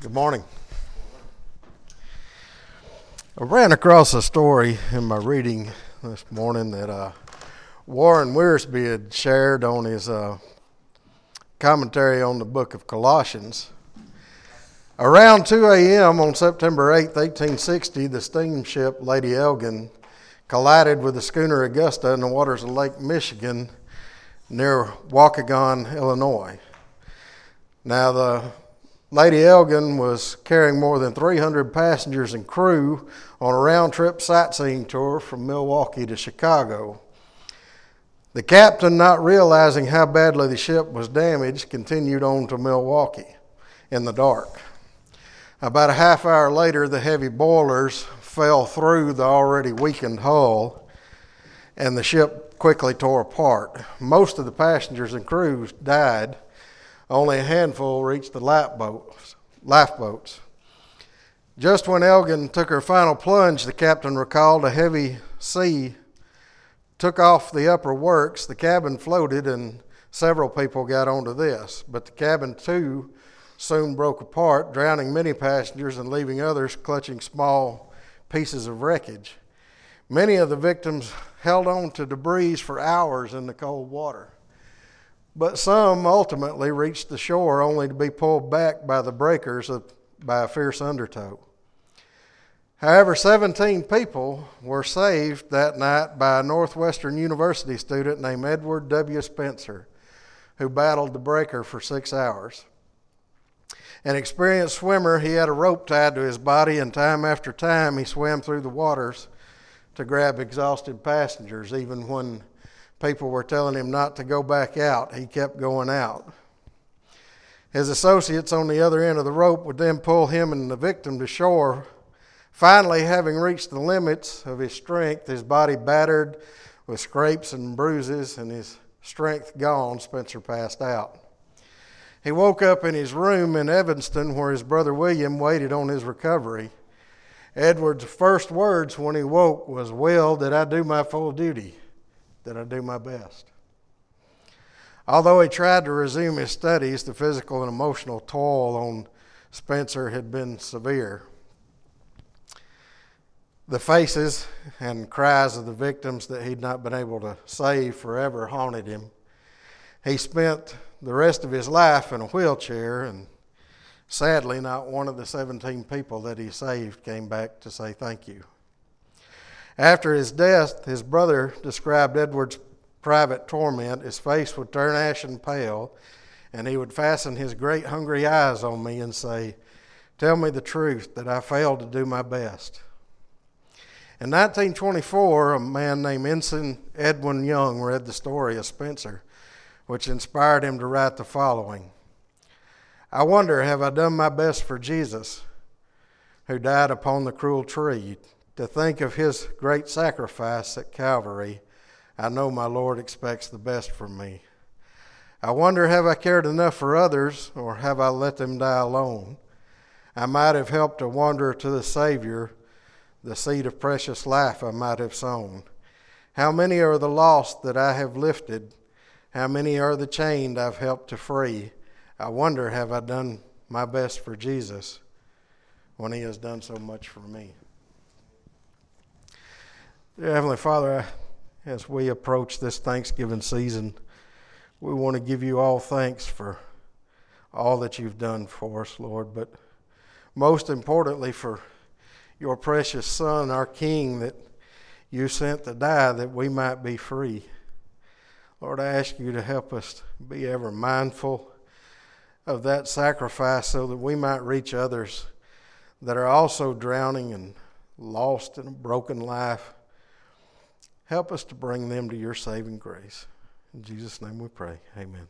Good morning. I ran across a story in my reading this morning that uh, Warren Wiersbe had shared on his uh, commentary on the book of Colossians. Around 2 a.m. on September 8, 1860, the steamship Lady Elgin collided with the schooner Augusta in the waters of Lake Michigan near Waukegan, Illinois. Now, the Lady Elgin was carrying more than 300 passengers and crew on a round trip sightseeing tour from Milwaukee to Chicago. The captain, not realizing how badly the ship was damaged, continued on to Milwaukee in the dark. About a half hour later, the heavy boilers fell through the already weakened hull, and the ship quickly tore apart. Most of the passengers and crews died only a handful reached the lifeboats. Just when Elgin took her final plunge, the captain recalled a heavy sea took off the upper works. The cabin floated, and several people got onto this. But the cabin, too, soon broke apart, drowning many passengers and leaving others clutching small pieces of wreckage. Many of the victims held on to debris for hours in the cold water. But some ultimately reached the shore only to be pulled back by the breakers of, by a fierce undertow. However, 17 people were saved that night by a Northwestern University student named Edward W. Spencer, who battled the breaker for six hours. An experienced swimmer, he had a rope tied to his body, and time after time he swam through the waters to grab exhausted passengers, even when people were telling him not to go back out, he kept going out. His associates on the other end of the rope would then pull him and the victim to shore. Finally, having reached the limits of his strength, his body battered with scrapes and bruises, and his strength gone, Spencer passed out. He woke up in his room in Evanston where his brother William waited on his recovery. Edward's first words when he woke was, Will, did I do my full duty? That I do my best. Although he tried to resume his studies, the physical and emotional toll on Spencer had been severe. The faces and cries of the victims that he'd not been able to save forever haunted him. He spent the rest of his life in a wheelchair, and sadly, not one of the 17 people that he saved came back to say thank you. After his death, his brother described Edward's private torment. His face would turn ashen pale, and he would fasten his great hungry eyes on me and say, Tell me the truth that I failed to do my best. In 1924, a man named Ensign Edwin Young read the story of Spencer, which inspired him to write the following I wonder, have I done my best for Jesus, who died upon the cruel tree? To think of his great sacrifice at Calvary, I know my Lord expects the best from me. I wonder, have I cared enough for others, or have I let them die alone? I might have helped a wanderer to the Savior, the seed of precious life I might have sown. How many are the lost that I have lifted? How many are the chained I've helped to free? I wonder, have I done my best for Jesus when He has done so much for me? Dear Heavenly Father, as we approach this Thanksgiving season, we want to give you all thanks for all that you've done for us, Lord, but most importantly for your precious Son, our King, that you sent to die that we might be free. Lord, I ask you to help us be ever mindful of that sacrifice so that we might reach others that are also drowning and lost in a broken life. Help us to bring them to your saving grace. In Jesus' name we pray. Amen.